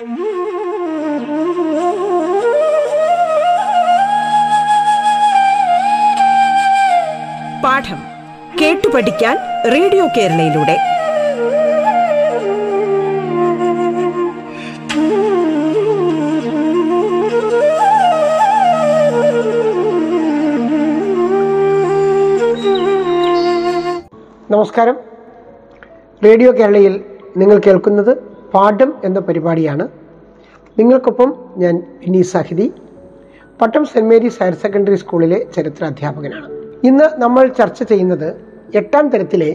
പാഠം കേട്ടു പഠിക്കാൻ റേഡിയോ കേരളയിലൂടെ. നമസ്കാരം. റേഡിയോ കേരളയിൽ നിങ്ങൾ കേൾക്കുന്നത് പാഠം എന്ന പരിപാടിയാണ്. നിങ്ങൾക്കൊപ്പം ഞാൻ Vini Sahithi Pattom Saint Mary's higher secondary സ്കൂളിലെ ചരിത്ര അധ്യാപകനാണ് ഇന്ന് നമ്മൾ ചർച്ച ചെയ്യുന്നത് എട്ടാം തരത്തിലെ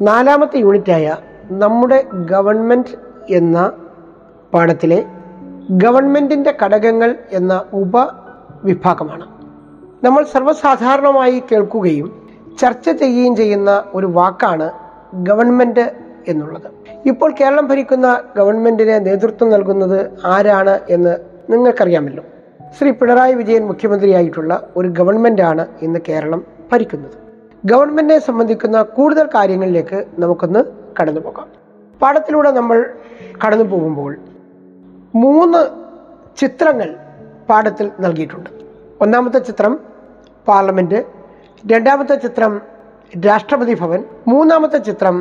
നാലാമത്തെ യൂണിറ്റായ നമ്മുടെ ഗവൺമെന്റ് എന്ന പാഠത്തിലെ ഗവൺമെന്റിന്റെ ഘടകങ്ങൾ എന്ന ഉപവിഭാഗമാണ്. നമ്മൾ സർവസാധാരണമായി കേൾക്കുകയും ചർച്ച ചെയ്യുകയും ചെയ്യുന്ന ഒരു വാക്കാണ് ഗവൺമെന്റ് എന്നുള്ളത്. ഇപ്പോൾ കേരളം ഭരിക്കുന്ന ഗവൺമെന്റിന് നേതൃത്വം നൽകുന്നത് ആരാണ് എന്ന് നിങ്ങൾക്കറിയാമല്ലോ. ശ്രീ പിണറായി വിജയൻ മുഖ്യമന്ത്രിയായിട്ടുള്ള ഒരു ഗവൺമെന്റാണ് ഇന്ന് കേരളം ഭരിക്കുന്നത്. ഗവൺമെന്റിനെ സംബന്ധിക്കുന്ന കൂടുതൽ കാര്യങ്ങളിലേക്ക് നമുക്കൊന്ന് കടന്നു പോകാം പാഠത്തിലൂടെ നമ്മൾ കടന്നു പോകുമ്പോൾ മൂന്ന് ചിത്രങ്ങൾ പാഠത്തിൽ നൽകിയിട്ടുണ്ട്. ഒന്നാമത്തെ ചിത്രം പാർലമെന്റ് രണ്ടാമത്തെ ചിത്രം രാഷ്ട്രപതി ഭവൻ മൂന്നാമത്തെ ചിത്രം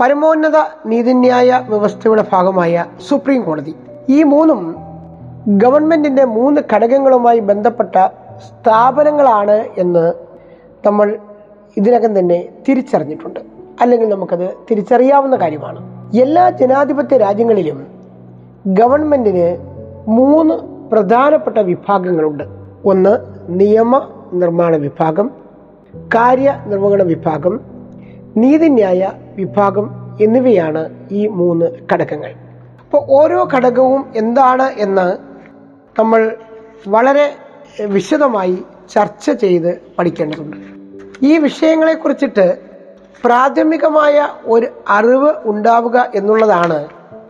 പരമോന്നത നീതിന്യായ വ്യവസ്ഥയുടെ ഭാഗമായ സുപ്രീം കോടതി. ഈ മൂന്നും ഗവൺമെന്റിന്റെ മൂന്ന് ഘടകങ്ങളുമായി ബന്ധപ്പെട്ട സ്ഥാപനങ്ങളാണ് എന്ന് നമ്മൾ ഇതിനകം തന്നെ തിരിച്ചറിഞ്ഞിട്ടുണ്ട്. അല്ലെങ്കിൽ നമുക്കത് തിരിച്ചറിയാവുന്ന കാര്യമാണ്. എല്ലാ ജനാധിപത്യ രാജ്യങ്ങളിലും ഗവൺമെന്റിന് മൂന്ന് പ്രധാനപ്പെട്ട വിഭാഗങ്ങളുണ്ട്. ഒന്ന് നിയമ നിർമ്മാണ വിഭാഗം കാര്യനിർവഹണ വിഭാഗം നീതിന്യായ വിഭാഗം എന്നിവയാണ് ഈ മൂന്ന് ഘടകങ്ങൾ. അപ്പോൾ ഓരോ ഘടകവും എന്താണ് എന്ന് നമ്മൾ വളരെ വിശദമായി ചർച്ച ചെയ്ത് പഠിക്കേണ്ടതുണ്ട്. ഈ വിഷയങ്ങളെക്കുറിച്ചിട്ട് പ്രാഥമികമായ ഒരു അറിവ് ഉണ്ടാവുക എന്നുള്ളതാണ്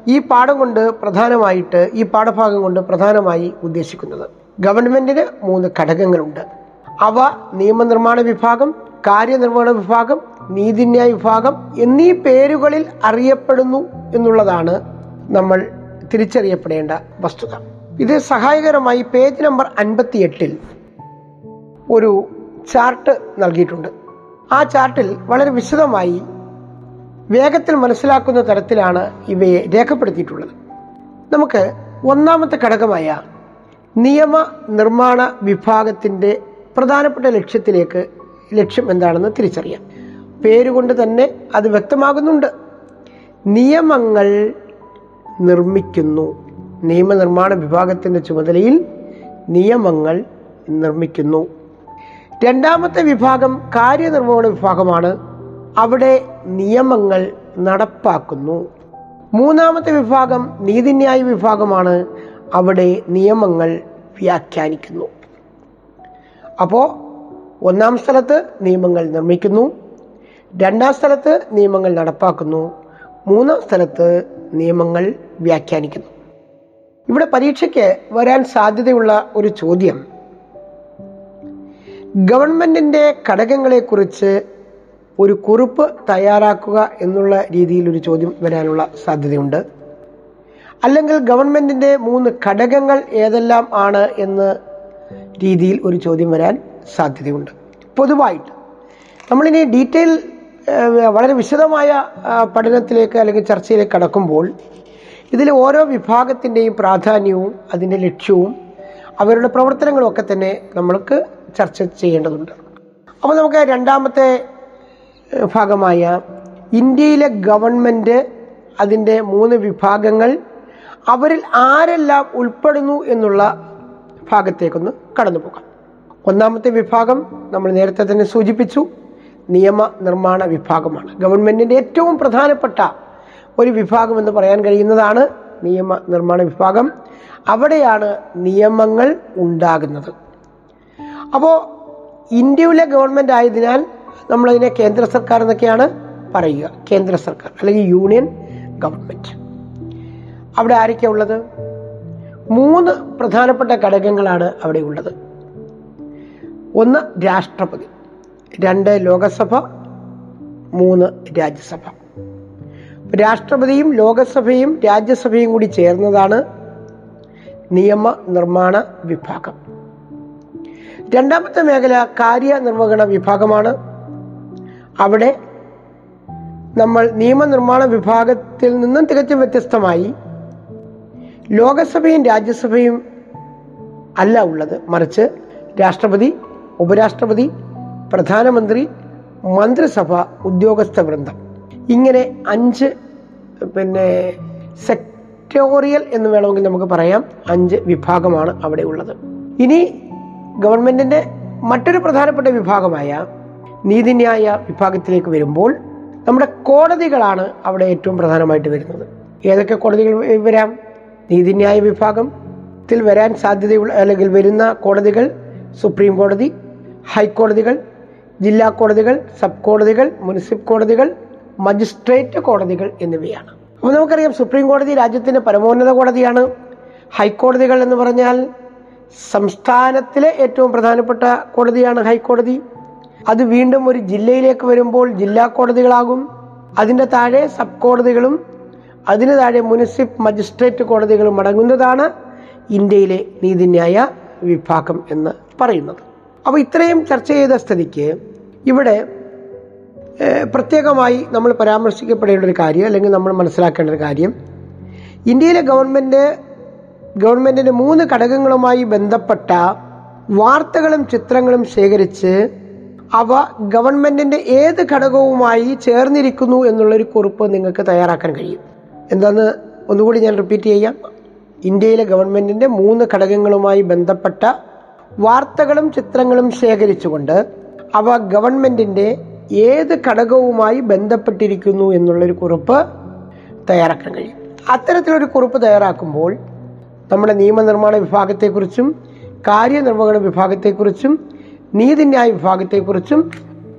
ഈ പാഠം കൊണ്ട് പ്രധാനമായിട്ട് ഈ പാഠഭാഗം കൊണ്ട് പ്രധാനമായി ഉദ്ദേശിക്കുന്നത്. ഗവൺമെന്റിന് മൂന്ന് ഘടകങ്ങളുണ്ട്. അവ നിയമനിർമ്മാണ വിഭാഗം കാര്യനിർവഹണ വിഭാഗം നീതിന്യായ വിഭാഗം എന്നീ പേരുകളിൽ അറിയപ്പെടുന്നു എന്നുള്ളതാണ് നമ്മൾ തിരിച്ചറിയപ്പെടേണ്ട വസ്തുത. ഇത് സഹായകരമായി പേജ് നമ്പർ അൻപത്തി എട്ടിൽ ഒരു ചാർട്ട് നൽകിയിട്ടുണ്ട്. ആ ചാർട്ടിൽ വളരെ വിശദമായി വേഗത്തിൽ മനസ്സിലാക്കുന്ന തരത്തിലാണ് ഇവയെ രേഖപ്പെടുത്തിയിട്ടുള്ളത്. നമുക്ക് ഒന്നാമത്തെ ഘടകമായ നിയമ നിർമ്മാണ വിഭാഗത്തിന്റെ പ്രധാനപ്പെട്ട ലക്ഷ്യത്തിലേക്ക് ലക്ഷ്യം എന്താണെന്ന് തിരിച്ചറിയാം. പേരുകൊണ്ട് തന്നെ അത് വ്യക്തമാകുന്നുണ്ട്. നിയമങ്ങൾ നിർമ്മിക്കുന്നു. നിയമനിർമ്മാണ വിഭാഗത്തിന്റെ ചുമതലയിൽ നിയമങ്ങൾ നിർമ്മിക്കുന്നു. രണ്ടാമത്തെ വിഭാഗം കാര്യനിർവഹണ വിഭാഗമാണ്. അവിടെ നിയമങ്ങൾ നടപ്പാക്കുന്നു. മൂന്നാമത്തെ വിഭാഗം നീതിന്യായ വിഭാഗമാണ്. അവിടെ നിയമങ്ങൾ വ്യാഖ്യാനിക്കുന്നു. അപ്പോൾ ഒന്നാം സ്ഥലത്ത് നിയമങ്ങൾ നിർമ്മിക്കുന്നു. രണ്ടാം സ്ഥലത്ത് നിയമങ്ങൾ നടപ്പാക്കുന്നു. മൂന്നാം സ്ഥലത്ത് നിയമങ്ങൾ വ്യാഖ്യാനിക്കുന്നു. ഇവിടെ പരീക്ഷയ്ക്ക് വരാൻ സാധ്യതയുള്ള ഒരു ചോദ്യം. ഗവൺമെന്റിന്റെ ഘടകങ്ങളെക്കുറിച്ച് ഒരു കുറിപ്പ് തയ്യാറാക്കുക എന്നുള്ള രീതിയിൽ ഒരു ചോദ്യം വരാനുള്ള സാധ്യതയുണ്ട്. അല്ലെങ്കിൽ ഗവൺമെന്റിന്റെ മൂന്ന് ഘടകങ്ങൾ ഏതെല്ലാം ആണ് എന്ന് രീതിയിൽ ഒരു ചോദ്യം വരാൻ സാധ്യതയുണ്ട്. പൊതുവായിട്ട് നമ്മളിനി ഡീറ്റെയിൽ വളരെ വിശദമായ പഠനത്തിലേക്ക് അല്ലെങ്കിൽ ചർച്ചയിലേക്ക് കടക്കുമ്പോൾ ഇതിൽ ഓരോ വിഭാഗത്തിന്റെയും പ്രാധാന്യവും അതിന്റെ ലക്ഷ്യവും അവരുടെ പ്രവർത്തനങ്ങളും ഒക്കെ തന്നെ നമ്മൾക്ക് ചർച്ച ചെയ്യേണ്ടതുണ്ട്. അപ്പോൾ നമുക്ക് രണ്ടാമത്തെ ഭാഗമായ ഇന്ത്യയിലെ ഗവൺമെന്റ് അതിന്റെ മൂന്ന് വിഭാഗങ്ങൾ അവരിൽ ആരെല്ലാം ഉൾപ്പെടുന്നു എന്നുള്ള ഭാഗത്തേക്കൊന്ന് കടന്നു പോകാം ഒന്നാമത്തെ വിഭാഗം നമ്മൾ നേരത്തെ തന്നെ സൂചിപ്പിച്ചു നിയമ നിർമ്മാണ വിഭാഗമാണ്. ഗവൺമെന്റിന്റെ ഏറ്റവും പ്രധാനപ്പെട്ട ഒരു വിഭാഗം എന്ന് പറയാൻ കഴിയുന്നതാണ് നിയമ നിർമ്മാണ വിഭാഗം. അവിടെയാണ് നിയമങ്ങൾ ഉണ്ടാകുന്നത്. അപ്പോൾ ഇന്ത്യയിലെ ഗവൺമെന്റ് ആയതിനാൽ നമ്മളതിനെ കേന്ദ്ര സർക്കാർ എന്നൊക്കെയാണ് പറയുക. കേന്ദ്ര സർക്കാർ അല്ലെങ്കിൽ യൂണിയൻ ഗവൺമെന്റ്. അവിടെ ആരൊക്കെയാണ് ഉള്ളത്? മൂന്ന് പ്രധാനപ്പെട്ട ഘടകങ്ങളാണ് അവിടെ ഉള്ളത്. ഒന്ന് രാഷ്ട്രപതി രണ്ട് ലോകസഭ മൂന്ന് രാജ്യസഭ. രാഷ്ട്രപതിയും ലോകസഭയും രാജ്യസഭയും കൂടി ചേർന്നതാണ് നിയമ നിർമ്മാണ വിഭാഗം. രണ്ടാമത്തെ മേഖല കാര്യനിർവഹണ വിഭാഗമാണ്. അവിടെ നമ്മൾ നിയമനിർമ്മാണ വിഭാഗത്തിൽ നിന്നും തികച്ചും വ്യത്യസ്തമായി ലോകസഭയും രാജ്യസഭയും അല്ല ഉള്ളത്. മറിച്ച് രാഷ്ട്രപതി ഉപരാഷ്ട്രപതി പ്രധാനമന്ത്രി മന്ത്രിസഭ ഉദ്യോഗസ്ഥ വൃന്ദം. ഇങ്ങനെ അഞ്ച് പിന്നെ സെക്ടോറിയൽ എന്ന് വേണമെങ്കിൽ നമുക്ക് പറയാം. അഞ്ച് വിഭാഗമാണ് അവിടെ ഉള്ളത്. ഇനി ഗവൺമെന്റിന്റെ മറ്റൊരു പ്രധാനപ്പെട്ട വിഭാഗമായ നീതിന്യായ വിഭാഗത്തിലേക്ക് വരുമ്പോൾ നമ്മുടെ കോടതികളാണ് അവിടെ ഏറ്റവും പ്രധാനമായിട്ട് വരുന്നത്. ഏതൊക്കെ കോടതികൾ വരാം? നീതിന്യായ വിഭാഗത്തിൽ വരാൻ സാധ്യതയുള്ള അല്ലെങ്കിൽ വരുന്ന കോടതികൾ സുപ്രീം കോടതി ഹൈക്കോടതികൾ ജില്ലാ കോടതികൾ സബ് കോടതികൾ മുനിസിപ്പൽ കോടതികൾ മജിസ്ട്രേറ്റ് കോടതികൾ എന്നിവയാണ്. അപ്പോൾ നമുക്കറിയാം സുപ്രീം കോടതി രാജ്യത്തിന്റെ പരമോന്നത കോടതിയാണ്. ഹൈക്കോടതികൾ എന്ന് പറഞ്ഞാൽ സംസ്ഥാനത്തിലെ ഏറ്റവും പ്രധാനപ്പെട്ട കോടതിയാണ് ഹൈക്കോടതി. അത് വീണ്ടും ഒരു ജില്ലയിലേക്ക് വരുമ്പോൾ ജില്ലാ കോടതികളാകും. അതിന്റെ താഴെ സബ് കോടതികളും അതിന് താഴെ മുനിസിപ്പ് മജിസ്ട്രേറ്റ് കോടതികളും അടങ്ങുന്നതാണ് ഇന്ത്യയിലെ നീതിന്യായ വിഭാഗം എന്ന് പറയുന്നത്. അപ്പോൾ ഇത്രയും ചർച്ച ചെയ്ത സ്ഥിതിക്ക് ഇവിടെ പ്രത്യേകമായി നമ്മൾ പരാമർശിക്കപ്പെടേണ്ട ഒരു കാര്യം അല്ലെങ്കിൽ നമ്മൾ മനസ്സിലാക്കേണ്ട ഒരു കാര്യം ഇന്ത്യയിലെ ഗവൺമെന്റ് ഗവൺമെന്റിന്റെ മൂന്ന് ഘടകങ്ങളുമായി ബന്ധപ്പെട്ട വാർത്തകളും ചിത്രങ്ങളും ശേഖരിച്ച് അവ ഗവൺമെന്റിന്റെ ഏത് ഘടകവുമായി ചേർന്നിരിക്കുന്നു എന്നുള്ളൊരു കുറിപ്പ് നിങ്ങൾക്ക് തയ്യാറാക്കാൻ കഴിയും. എന്താന്ന് ഒന്നുകൂടി ഞാൻ റിപ്പീറ്റ് ചെയ്യാം. ഇന്ത്യയിലെ ഗവൺമെന്റിന്റെ മൂന്ന് ഘടകങ്ങളുമായി ബന്ധപ്പെട്ട വാർത്തകളും ചിത്രങ്ങളും ശേഖരിച്ചുകൊണ്ട് അവ ഗവൺമെന്റിന്റെ ഏത് ഘടകവുമായി ബന്ധപ്പെട്ടിരിക്കുന്നു എന്നുള്ളൊരു കുറിപ്പ് തയ്യാറാക്കാൻ കഴിയും. അത്തരത്തിലൊരു കുറിപ്പ് തയ്യാറാക്കുമ്പോൾ നമ്മുടെ നിയമനിർമ്മാണ വിഭാഗത്തെക്കുറിച്ചും കാര്യനിർവഹണ വിഭാഗത്തെക്കുറിച്ചും നീതിന്യായ വിഭാഗത്തെക്കുറിച്ചും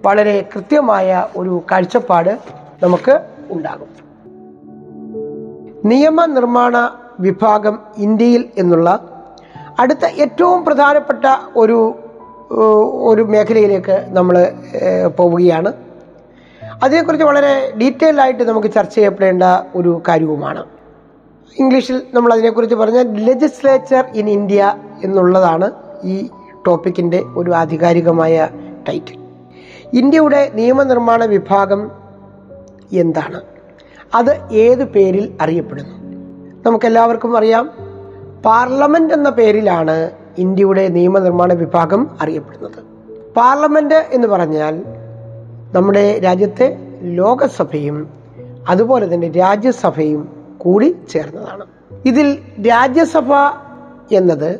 വളരെ കൃത്യമായ ഒരു കാഴ്ചപ്പാട് നമുക്ക് ഉണ്ടാകും. നിയമനിർമ്മാണ വിഭാഗം ഇന്ത്യയിൽ എന്നുള്ള അടുത്ത ഏറ്റവും പ്രധാനപ്പെട്ട ഒരു ഒരു മേഖലയിലേക്ക് നമ്മൾ പോവുകയാണ്. അതിനെക്കുറിച്ച് വളരെ ഡീറ്റെയിൽ ആയിട്ട് നമുക്ക് ചർച്ച ചെയ്യപ്പെടേണ്ട ഒരു കാര്യവുമാണ്. ഇംഗ്ലീഷിൽ നമ്മൾ അതിനെക്കുറിച്ച് പറഞ്ഞാൽ ലെജിസ്ലേച്ചർ ഇൻ ഇന്ത്യ എന്നുള്ളതാണ് ഈ ടോപ്പിക്കിന്റെ ഒരു ആധികാരികമായ ടൈറ്റിൽ. ഇന്ത്യയുടെ നിയമനിർമ്മാണ വിഭാഗം എന്താണ്? അത് ഏത് പേരിൽ അറിയപ്പെടുന്നു? നമുക്കെല്ലാവർക്കും അറിയാം. പാർലമെന്റ് എന്ന പേരിലാണ് ഇന്ത്യയുടെ നിയമനിർമ്മാണ വിഭാഗം അറിയപ്പെടുന്നത്. പാർലമെന്റ് എന്ന് പറഞ്ഞാൽ നമ്മുടെ രാജ്യത്തെ ലോകസഭയും അതുപോലെ തന്നെ രാജ്യസഭയും കൂടി ചേർന്നതാണ്. ഇതിൽ രാജ്യസഭ എന്നത്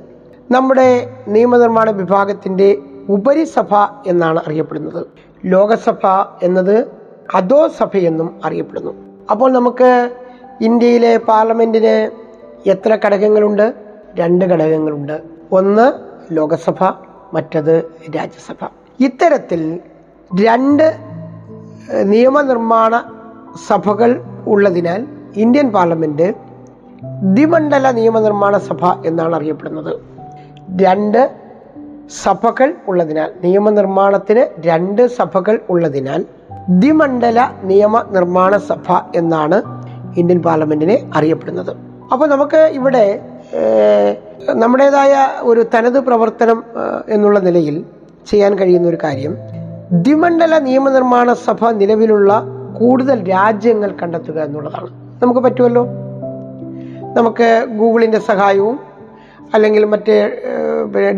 നമ്മുടെ നിയമനിർമ്മാണ വിഭാഗത്തിന്റെ ഉപരിസഭ എന്നാണ് അറിയപ്പെടുന്നത്. ലോകസഭ എന്നത് അധോസഭയെന്നും അറിയപ്പെടുന്നു. അപ്പോൾ നമുക്ക് ഇന്ത്യയിലെ പാർലമെന്റിന് എത്ര ഘടകങ്ങളുണ്ട്? രണ്ട് ഘടകങ്ങളുണ്ട്. ഒന്ന് ലോകസഭ മറ്റത് രാജ്യസഭ. ഇത്തരത്തിൽ രണ്ട് നിയമനിർമ്മാണ സഭകൾ ഉള്ളതിനാൽ ഇന്ത്യൻ പാർലമെന്റ് ദ്വിമണ്ഡല നിയമനിർമ്മാണ സഭ എന്നാണ് അറിയപ്പെടുന്നത്. രണ്ട് സഭകൾ ഉള്ളതിനാൽ നിയമനിർമ്മാണത്തിന് രണ്ട് സഭകൾ ഉള്ളതിനാൽ ദ്വിമണ്ഡല നിയമനിർമ്മാണ സഭ എന്നാണ് ഇന്ത്യൻ പാർലമെന്റിനെ അറിയപ്പെടുന്നത്. അപ്പോൾ നമുക്ക് ഇവിടെ നമ്മുടേതായ ഒരു തനത് പ്രവർത്തനം എന്നുള്ള നിലയിൽ ചെയ്യാൻ കഴിയുന്ന ഒരു കാര്യം ദ്വിമണ്ഡല നിയമനിർമ്മാണ സഭ നിലവിലുള്ള കൂടുതൽ രാജ്യങ്ങൾ കണ്ടെത്തുക എന്നുള്ളതാണ്. നമുക്ക് പറ്റുമല്ലോ? നമുക്ക് ഗൂഗിളിന്റെ സഹായവും അല്ലെങ്കിൽ മറ്റേ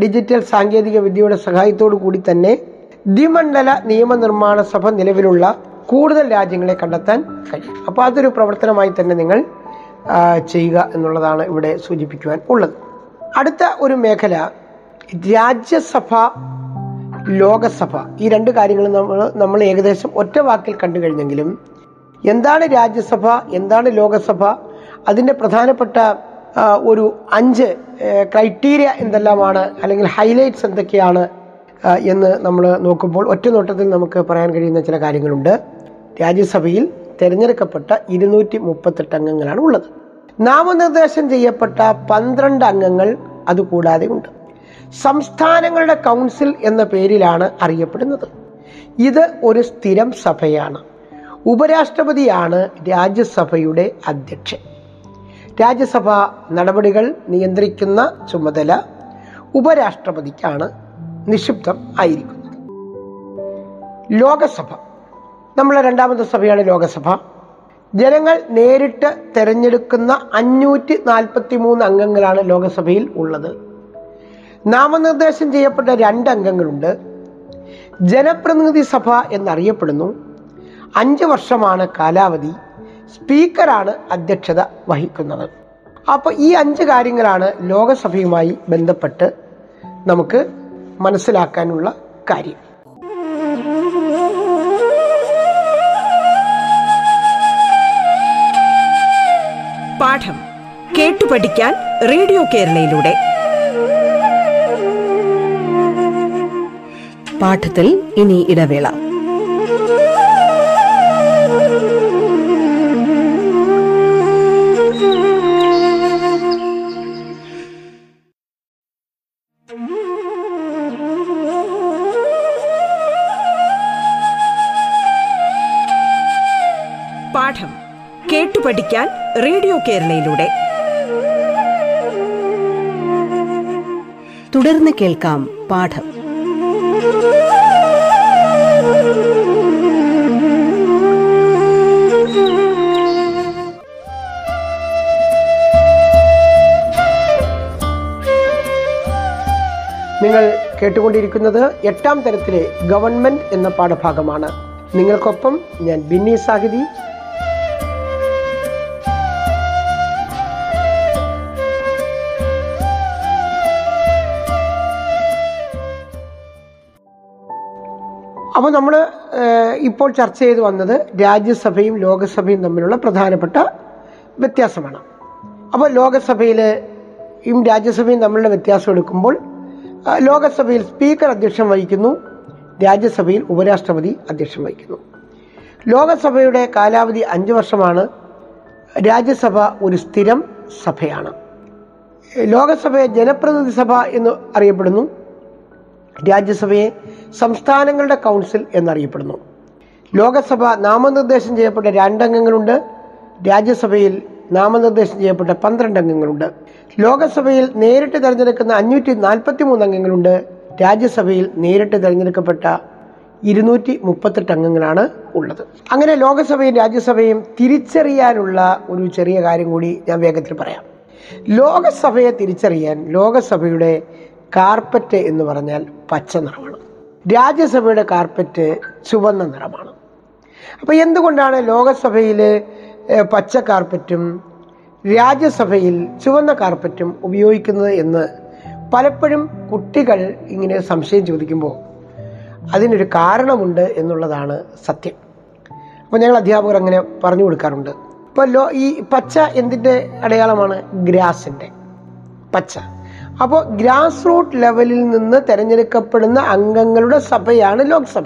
ഡിജിറ്റൽ സാങ്കേതിക വിദ്യയുടെ സഹായത്തോടു കൂടി തന്നെ ദ്വിമണ്ഡല നിയമനിർമ്മാണ സഭ നിലവിലുള്ള കൂടുതൽ രാജ്യങ്ങളെ കണ്ടെത്താൻ കഴിയും. അപ്പോൾ അതൊരു പ്രവർത്തനമായി തന്നെ നിങ്ങൾ ചെയ്യുക എന്നുള്ളതാണ് ഇവിടെ സൂചിപ്പിക്കുവാൻ ഉള്ളത്. അടുത്ത ഒരു മേഖല രാജ്യസഭ ലോകസഭ. ഈ രണ്ട് കാര്യങ്ങളും നമ്മൾ നമ്മൾ ഏകദേശം ഒറ്റ വാക്കിൽ കണ്ടു കഴിഞ്ഞെങ്കിലും എന്താണ് രാജ്യസഭ എന്താണ് ലോകസഭ അതിന്റെ പ്രധാനപ്പെട്ട ഒരു അഞ്ച് ക്രൈറ്റീരിയ എന്തെല്ലാമാണ് അല്ലെങ്കിൽ ഹൈലൈറ്റ്സ് എന്തൊക്കെയാണ് എന്ന് നമ്മൾ നോക്കുമ്പോൾ ഒറ്റ നോട്ടത്തിൽ നമുക്ക് പറയാൻ കഴിയുന്ന ചില കാര്യങ്ങളുണ്ട്. രാജ്യസഭയിൽ തിരഞ്ഞെടുക്കപ്പെട്ട ഇരുന്നൂറ്റി മുപ്പത്തെട്ട് അംഗങ്ങളാണ് ഉള്ളത്. നാമനിർദ്ദേശം ചെയ്യപ്പെട്ട പന്ത്രണ്ട് അംഗങ്ങൾ അതുകൂടാതെ ഉണ്ട്. സംസ്ഥാനങ്ങളുടെ കൗൺസിൽ എന്ന പേരിലാണ് അറിയപ്പെടുന്നത്. ഇത് ഒരു സ്ഥിരം സഭയാണ്. ഉപരാഷ്ട്രപതിയാണ് രാജ്യസഭയുടെ അധ്യക്ഷൻ. രാജ്യസഭ നടപടികൾ നിയന്ത്രിക്കുന്ന ചുമതല ഉപരാഷ്ട്രപതിക്കാണ് നിക്ഷിപ്തം ആയിരിക്കുന്നത് ലോകസഭ. നമ്മളെ രണ്ടാമത്തെ സഭയാണ് ലോകസഭ. ജനങ്ങൾ നേരിട്ട് തെരഞ്ഞെടുക്കുന്ന അഞ്ഞൂറ്റി നാൽപ്പത്തി മൂന്ന് അംഗങ്ങളാണ് ലോകസഭയിൽ ഉള്ളത്. നാമനിർദ്ദേശം ചെയ്യപ്പെട്ട രണ്ട് അംഗങ്ങളുണ്ട് ജനപ്രതിനിധി സഭ എന്നറിയപ്പെടുന്നു. അഞ്ച് വർഷമാണ് കാലാവധി. സ്പീക്കറാണ് അധ്യക്ഷത വഹിക്കുന്നത്. അപ്പോൾ ഈ അഞ്ച് കാര്യങ്ങളാണ് ലോകസഭയുമായി ബന്ധപ്പെട്ട് നമുക്ക് മനസ്സിലാക്കാനുള്ള കാര്യം. പാഠം കേട്ടു പഠിക്കാൻ റേഡിയോ കേരളയിലൂടെ. പാഠത്തിൽ ഇനി ഇടവേള. കേട്ടു പഠിക്കാൻ റേഡിയോ കേരളയിലൂടെ. തുടർന്ന് കേൾക്കാം പാഠം. നിങ്ങൾ കേട്ടുകൊണ്ടിരിക്കുന്നത് എട്ടാം തരത്തിലെ ഗവൺമെന്റ് എന്ന പാഠഭാഗമാണ്. നിങ്ങൾക്കൊപ്പം ഞാൻ ബിന്നി സാഹിതി അപ്പോൾ നമ്മൾ ഇപ്പോൾ ചർച്ച ചെയ്ത് വന്നത് രാജ്യസഭയും ലോകസഭയും തമ്മിലുള്ള പ്രധാനപ്പെട്ട വ്യത്യാസമാണ്. അപ്പോൾ ലോകസഭയിലെയും രാജ്യസഭയും തമ്മിലുള്ള വ്യത്യാസം എടുക്കുമ്പോൾ ലോകസഭയിൽ സ്പീക്കർ അധ്യക്ഷം വഹിക്കുന്നു രാജ്യസഭയിൽ ഉപരാഷ്ട്രപതി അധ്യക്ഷം വഹിക്കുന്നു. ലോകസഭയുടെ കാലാവധി അഞ്ച് വർഷമാണ് രാജ്യസഭ ഒരു സ്ഥിരം സഭയാണ്. ലോകസഭയെ ജനപ്രതിനിധി സഭ എന്ന് അറിയപ്പെടുന്നു. രാജ്യസഭയെ സംസ്ഥാനങ്ങളുടെ കൗൺസിൽ എന്നറിയപ്പെടുന്നു. ലോകസഭ നാമനിർദ്ദേശം ചെയ്യപ്പെട്ട രണ്ടംഗങ്ങളുണ്ട്. രാജ്യസഭയിൽ നാമനിർദ്ദേശം ചെയ്യപ്പെട്ട പന്ത്രണ്ട് അംഗങ്ങളുണ്ട് ലോകസഭയിൽ നേരിട്ട് തിരഞ്ഞെടുക്കുന്ന അഞ്ഞൂറ്റി നാൽപ്പത്തി മൂന്ന് അംഗങ്ങളുണ്ട് രാജ്യസഭയിൽ നേരിട്ട് തിരഞ്ഞെടുക്കപ്പെട്ട ഇരുന്നൂറ്റി മുപ്പത്തെട്ട് അംഗങ്ങളാണ് ഉള്ളത്. അങ്ങനെ ലോകസഭയും രാജ്യസഭയും തിരിച്ചറിയാനുള്ള ഒരു ചെറിയ കാര്യം കൂടി ഞാൻ വേഗത്തിൽ പറയാം. ലോകസഭയെ തിരിച്ചറിയാൻ ലോകസഭയുടെ കാർപ്പറ്റ് എന്ന് പറഞ്ഞാൽ പച്ച നിറമാണ്. രാജ്യസഭയുടെ കാർപ്പറ്റ് ചുവന്ന നിറമാണ്. അപ്പോൾ എന്തുകൊണ്ടാണ് ലോകസഭയിൽ പച്ച കാർപ്പറ്റും രാജ്യസഭയിൽ ചുവന്ന കാർപ്പറ്റും ഉപയോഗിക്കുന്നത് എന്ന് പലപ്പോഴും കുട്ടികൾ ഇങ്ങനെ സംശയം ചോദിക്കുമ്പോൾ അതിനൊരു കാരണമുണ്ട് എന്നുള്ളതാണ് സത്യം. അപ്പോൾ ഞങ്ങൾ അധ്യാപകർ അങ്ങനെ പറഞ്ഞു കൊടുക്കാറുണ്ട്. ഇപ്പോൾ ലോ ഈ പച്ച എന്തിന്റെ അടയാളമാണ്? ഗ്രാസിന്റെ പച്ച. അപ്പോൾ ഗ്രാസ് റൂട്ട് ലെവലിൽ നിന്ന് തിരഞ്ഞെടുക്കപ്പെടുന്ന അംഗങ്ങളുടെ സഭയാണ് ലോക്സഭ.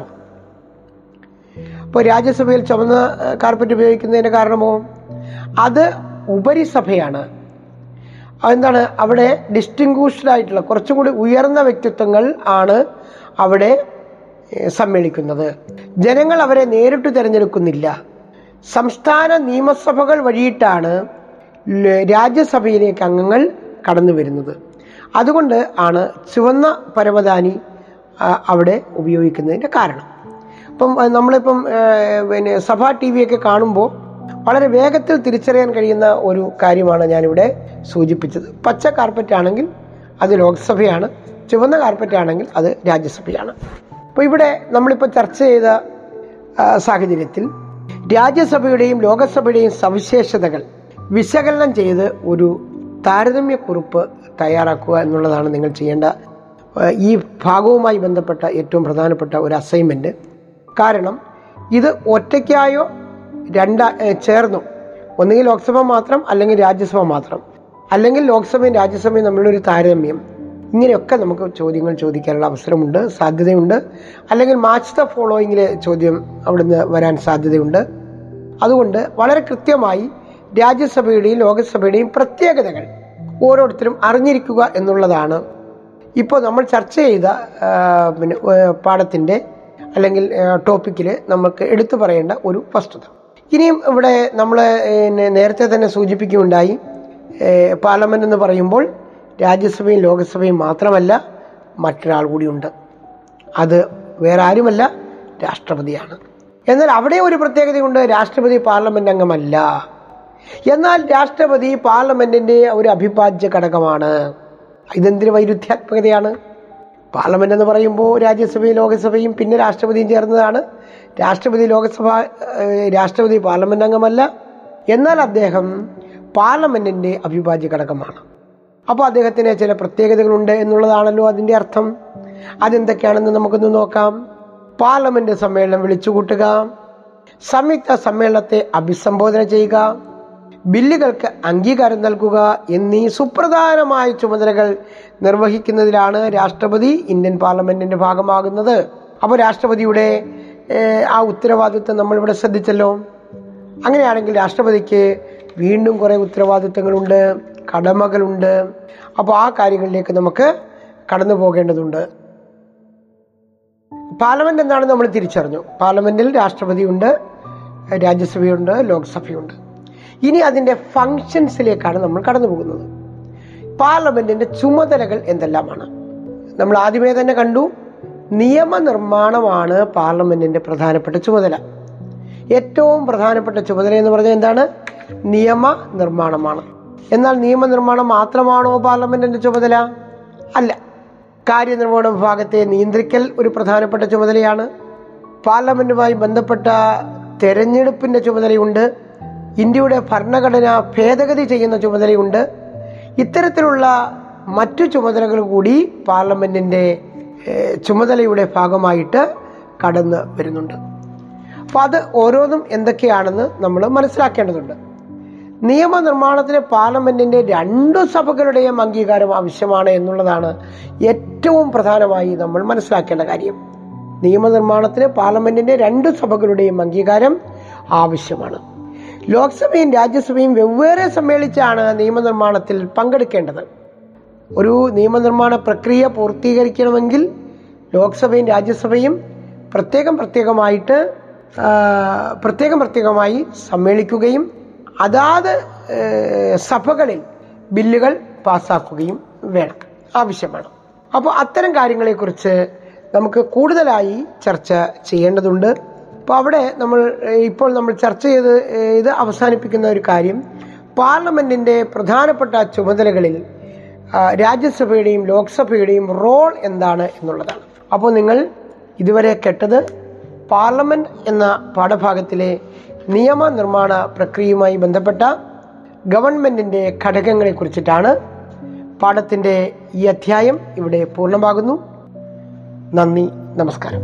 ഇപ്പോൾ രാജ്യസഭയിൽ ചുവന്ന കാർപ്പറ്റ് ഉപയോഗിക്കുന്നതിന്റെ കാരണമോ? അത് ഉപരിസഭയാണ്. എന്താണ് അവിടെ ഡിസ്റ്റിങ്കൂഷ്ഡ് ആയിട്ടുള്ള കുറച്ചും കൂടി ഉയർന്ന വ്യക്തിത്വങ്ങൾ ആണ് അവിടെ സമ്മേളിക്കുന്നത്. ജനങ്ങൾ അവരെ നേരിട്ട് തിരഞ്ഞെടുക്കുന്നില്ല. സംസ്ഥാന നിയമസഭകൾ വഴിയിട്ടാണ് രാജ്യസഭയിലേക്ക് അംഗങ്ങൾ കടന്നു വരുന്നത് അതുകൊണ്ട് ആണ് ചുവന്ന പരവതാനി അവിടെ ഉപയോഗിക്കുന്നതിന്റെ കാരണം. അപ്പം ആ, നമ്മളിപ്പം പിന്നെ സഭാ ടി വിയൊക്കെ കാണുമ്പോൾ വളരെ വേഗത്തിൽ തിരിച്ചറിയാൻ കഴിയുന്ന ഒരു കാര്യമാണ് ഞാനിവിടെ സൂചിപ്പിച്ചത്. പച്ച കാർപ്പറ്റ് ആണെങ്കിൽ അത് ലോക്സഭയാണ് ചുവന്ന കാർപ്പറ്റ് ആണെങ്കിൽ അത് രാജ്യസഭയാണ്. അപ്പോൾ ഇവിടെ നമ്മളിപ്പോൾ ചർച്ച ചെയ്ത സാഹചര്യത്തിൽ രാജ്യസഭയുടെയും ലോകസഭയുടെയും സവിശേഷതകൾ വിശകലനം ചെയ്ത് ഒരു താരതമ്യക്കുറിപ്പ് തയ്യാറാക്കുക എന്നുള്ളതാണ് നിങ്ങൾ ചെയ്യേണ്ട ഈ ഭാഗവുമായി ബന്ധപ്പെട്ട ഏറ്റവും പ്രധാനപ്പെട്ട ഒരു അസൈൻമെന്റ് കാരണം ഇത് ഒറ്റയ്ക്കായോ രണ്ട ചേർന്നു. ഒന്നുകിൽ ലോക്സഭ മാത്രം അല്ലെങ്കിൽ രാജ്യസഭ മാത്രം. അല്ലെങ്കിൽ ലോക്സഭയും രാജ്യസഭയും തമ്മിലുള്ള ഒരു താരതമ്യം. ഇങ്ങനെയൊക്കെ നമുക്ക് ചോദ്യങ്ങൾ ചോദിക്കാനുള്ള അവസരമുണ്ട് സാധ്യതയുണ്ട്. അല്ലെങ്കിൽ മാച്ച് ദ ഫോളോയിങ്ങിൽ ചോദ്യം അവിടുന്ന് വരാൻ സാധ്യതയുണ്ട്. അതുകൊണ്ട് വളരെ കൃത്യമായി രാജ്യസഭയുടെയും ലോകസഭയുടെയും പ്രത്യേകതകൾ ഓരോരുത്തരും അറിഞ്ഞിരിക്കുക എന്നുള്ളതാണ്. ഇപ്പോൾ നമ്മൾ ചർച്ച ചെയ്ത പിന്നെ പാഠത്തിന്റെ അല്ലെങ്കിൽ ടോപ്പിക്കിൽ നമുക്ക് എടുത്തു പറയേണ്ട ഒരു വസ്തുത. ഇനിയും ഇവിടെ നമ്മൾ നേരത്തെ തന്നെ സൂചിപ്പിക്കുകയുണ്ടായി പാർലമെന്റ് എന്ന് പറയുമ്പോൾ രാജ്യസഭയും ലോകസഭയും മാത്രമല്ല മറ്റൊരാൾ കൂടിയുണ്ട് അത് വേറെ ആരുമല്ല രാഷ്ട്രപതിയാണ്. എന്നാൽ അവിടെ ഒരു പ്രത്യേകതയുണ്ട് രാഷ്ട്രപതി പാർലമെന്റ് അംഗമല്ല. എന്നാൽ രാഷ്ട്രപതി പാർലമെന്റിന്റെ ഒരു അഭിഭാജ്യ ഘടകമാണ്. ഇതെന്തിന് വൈരുദ്ധ്യാത്മകതയാണ്? പാർലമെന്റ് എന്ന് പറയുമ്പോൾ രാജ്യസഭയും ലോകസഭയും പിന്നെ രാഷ്ട്രപതിയും ചേർന്നതാണ്. രാഷ്ട്രപതി ലോകസഭ രാഷ്ട്രപതി പാർലമെന്റ് അംഗമല്ല. എന്നാൽ അദ്ദേഹം പാർലമെന്റിന്റെ അവിഭാജ്യ ഘടകമാണ്. അപ്പോൾ അദ്ദേഹത്തിന് ചില പ്രത്യേകതകളുണ്ട് എന്നുള്ളതാണല്ലോ അതിന്റെ അർത്ഥം. അതെന്തൊക്കെയാണെന്ന് നമുക്കൊന്ന് നോക്കാം. പാർലമെന്റ് സമ്മേളനം വിളിച്ചുകൂട്ടുക. സംയുക്ത സമ്മേളനത്തെ അഭിസംബോധന ചെയ്യുക. ബില്ലുകൾക്ക് അംഗീകാരം നൽകുക എന്നീ സുപ്രധാനമായ ചുമതലകൾ നിർവഹിക്കുന്നതിലാണ് രാഷ്ട്രപതി ഇന്ത്യൻ പാർലമെന്റിന്റെ ഭാഗമാകുന്നത്. അപ്പോൾ രാഷ്ട്രപതിയുടെ ആ ഉത്തരവാദിത്വം നമ്മളിവിടെ ശ്രദ്ധിച്ചല്ലോ. അങ്ങനെയാണെങ്കിൽ രാഷ്ട്രപതിക്ക് വീണ്ടും കുറേ ഉത്തരവാദിത്തങ്ങളുണ്ട് കടമകളുണ്ട്. അപ്പോൾ ആ കാര്യങ്ങളിലേക്ക് നമുക്ക് കടന്നു പോകേണ്ടതുണ്ട്. പാർലമെന്റ് എന്താണെന്ന് നമ്മൾ തിരിച്ചറിഞ്ഞു. പാർലമെന്റിൽ രാഷ്ട്രപതിയുണ്ട് രാജ്യസഭയുണ്ട് ലോക്സഭയുണ്ട്. ഇനി അതിന്റെ ഫങ്ഷൻസിലേക്കാണ് നമ്മൾ കടന്നു പോകുന്നത് പാർലമെന്റിന്റെ ചുമതലകൾ എന്തെല്ലാമാണ്? നമ്മൾ ആദ്യമേ തന്നെ കണ്ടു നിയമനിർമ്മാണമാണ് പാർലമെന്റിന്റെ പ്രധാനപ്പെട്ട ചുമതല. ഏറ്റവും പ്രധാനപ്പെട്ട ചുമതല എന്ന് പറഞ്ഞാൽ എന്താണ്? നിയമ നിർമ്മാണമാണ് എന്നാൽ നിയമനിർമ്മാണം മാത്രമാണോ പാർലമെന്റിന്റെ ചുമതല? അല്ല. കാര്യനിർവഹണ വിഭാഗത്തെ നിയന്ത്രിക്കൽ ഒരു പ്രധാനപ്പെട്ട ചുമതലയാണ്. പാർലമെന്റുമായി ബന്ധപ്പെട്ട തെരഞ്ഞെടുപ്പിന്റെ ചുമതലയുണ്ട്. ഇന്ത്യയുടെ ഭരണഘടന ഭേദഗതി ചെയ്യുന്ന ചുമതലയുണ്ട്. ഇത്തരത്തിലുള്ള മറ്റു ചുമതലകൾ കൂടി പാർലമെന്റിന്റെ ചുമതലയുടെ ഭാഗമായിട്ട് കടന്ന് വരുന്നുണ്ട്. അപ്പോൾ അത് ഓരോന്നും എന്തൊക്കെയാണെന്ന് നമ്മൾ മനസ്സിലാക്കേണ്ടതുണ്ട്. നിയമനിർമ്മാണത്തിന് പാർലമെന്റിന്റെ രണ്ടു സഭകളുടെയും അംഗീകാരം ആവശ്യമാണ് എന്നുള്ളതാണ് ഏറ്റവും പ്രധാനമായി നമ്മൾ മനസ്സിലാക്കേണ്ട കാര്യം. നിയമനിർമ്മാണത്തിന് പാർലമെന്റിന്റെ രണ്ട് സഭകളുടെയും അംഗീകാരം ആവശ്യമാണ്. ലോക്സഭയും രാജ്യസഭയും വെവ്വേറെ സമ്മേളിച്ചാണ് നിയമനിർമ്മാണത്തിൽ പങ്കെടുക്കേണ്ടത്. ഒരു നിയമനിർമ്മാണ പ്രക്രിയ പൂർത്തീകരിക്കണമെങ്കിൽ ലോക്സഭയും രാജ്യസഭയും പ്രത്യേകം പ്രത്യേകമായിട്ട് പ്രത്യേകം പ്രത്യേകമായി സമ്മേളിക്കുകയും അതാത് സഭകളിൽ ബില്ലുകൾ പാസ്സാക്കുകയും വേണം ആവശ്യമാണ്. അപ്പോൾ അത്തരം കാര്യങ്ങളെക്കുറിച്ച് നമുക്ക് കൂടുതലായി ചർച്ച ചെയ്യേണ്ടതുണ്ട്. അപ്പോൾ അവിടെ നമ്മൾ ഇപ്പോൾ നമ്മൾ ചർച്ച ചെയ്ത് ഇത് അവസാനിപ്പിക്കുന്ന ഒരു കാര്യം. പാർലമെന്റിന്റെ പ്രധാനപ്പെട്ട ചുമതലകളിൽ രാജ്യസഭയുടെയും ലോക്സഭയുടെയും റോൾ എന്താണ് എന്നുള്ളതാണ്. അപ്പോൾ നിങ്ങൾ ഇതുവരെ കേട്ടത് പാർലമെന്റ് എന്ന പാഠഭാഗത്തിലെ നിയമനിർമ്മാണ പ്രക്രിയയുമായി ബന്ധപ്പെട്ട ഗവൺമെന്റിന്റെ ഘടകങ്ങളെ കുറിച്ചിട്ടാണ് പാഠത്തിന്റെ ഈ അധ്യായം ഇവിടെ പൂർണമാകുന്നു. നന്ദി നമസ്കാരം.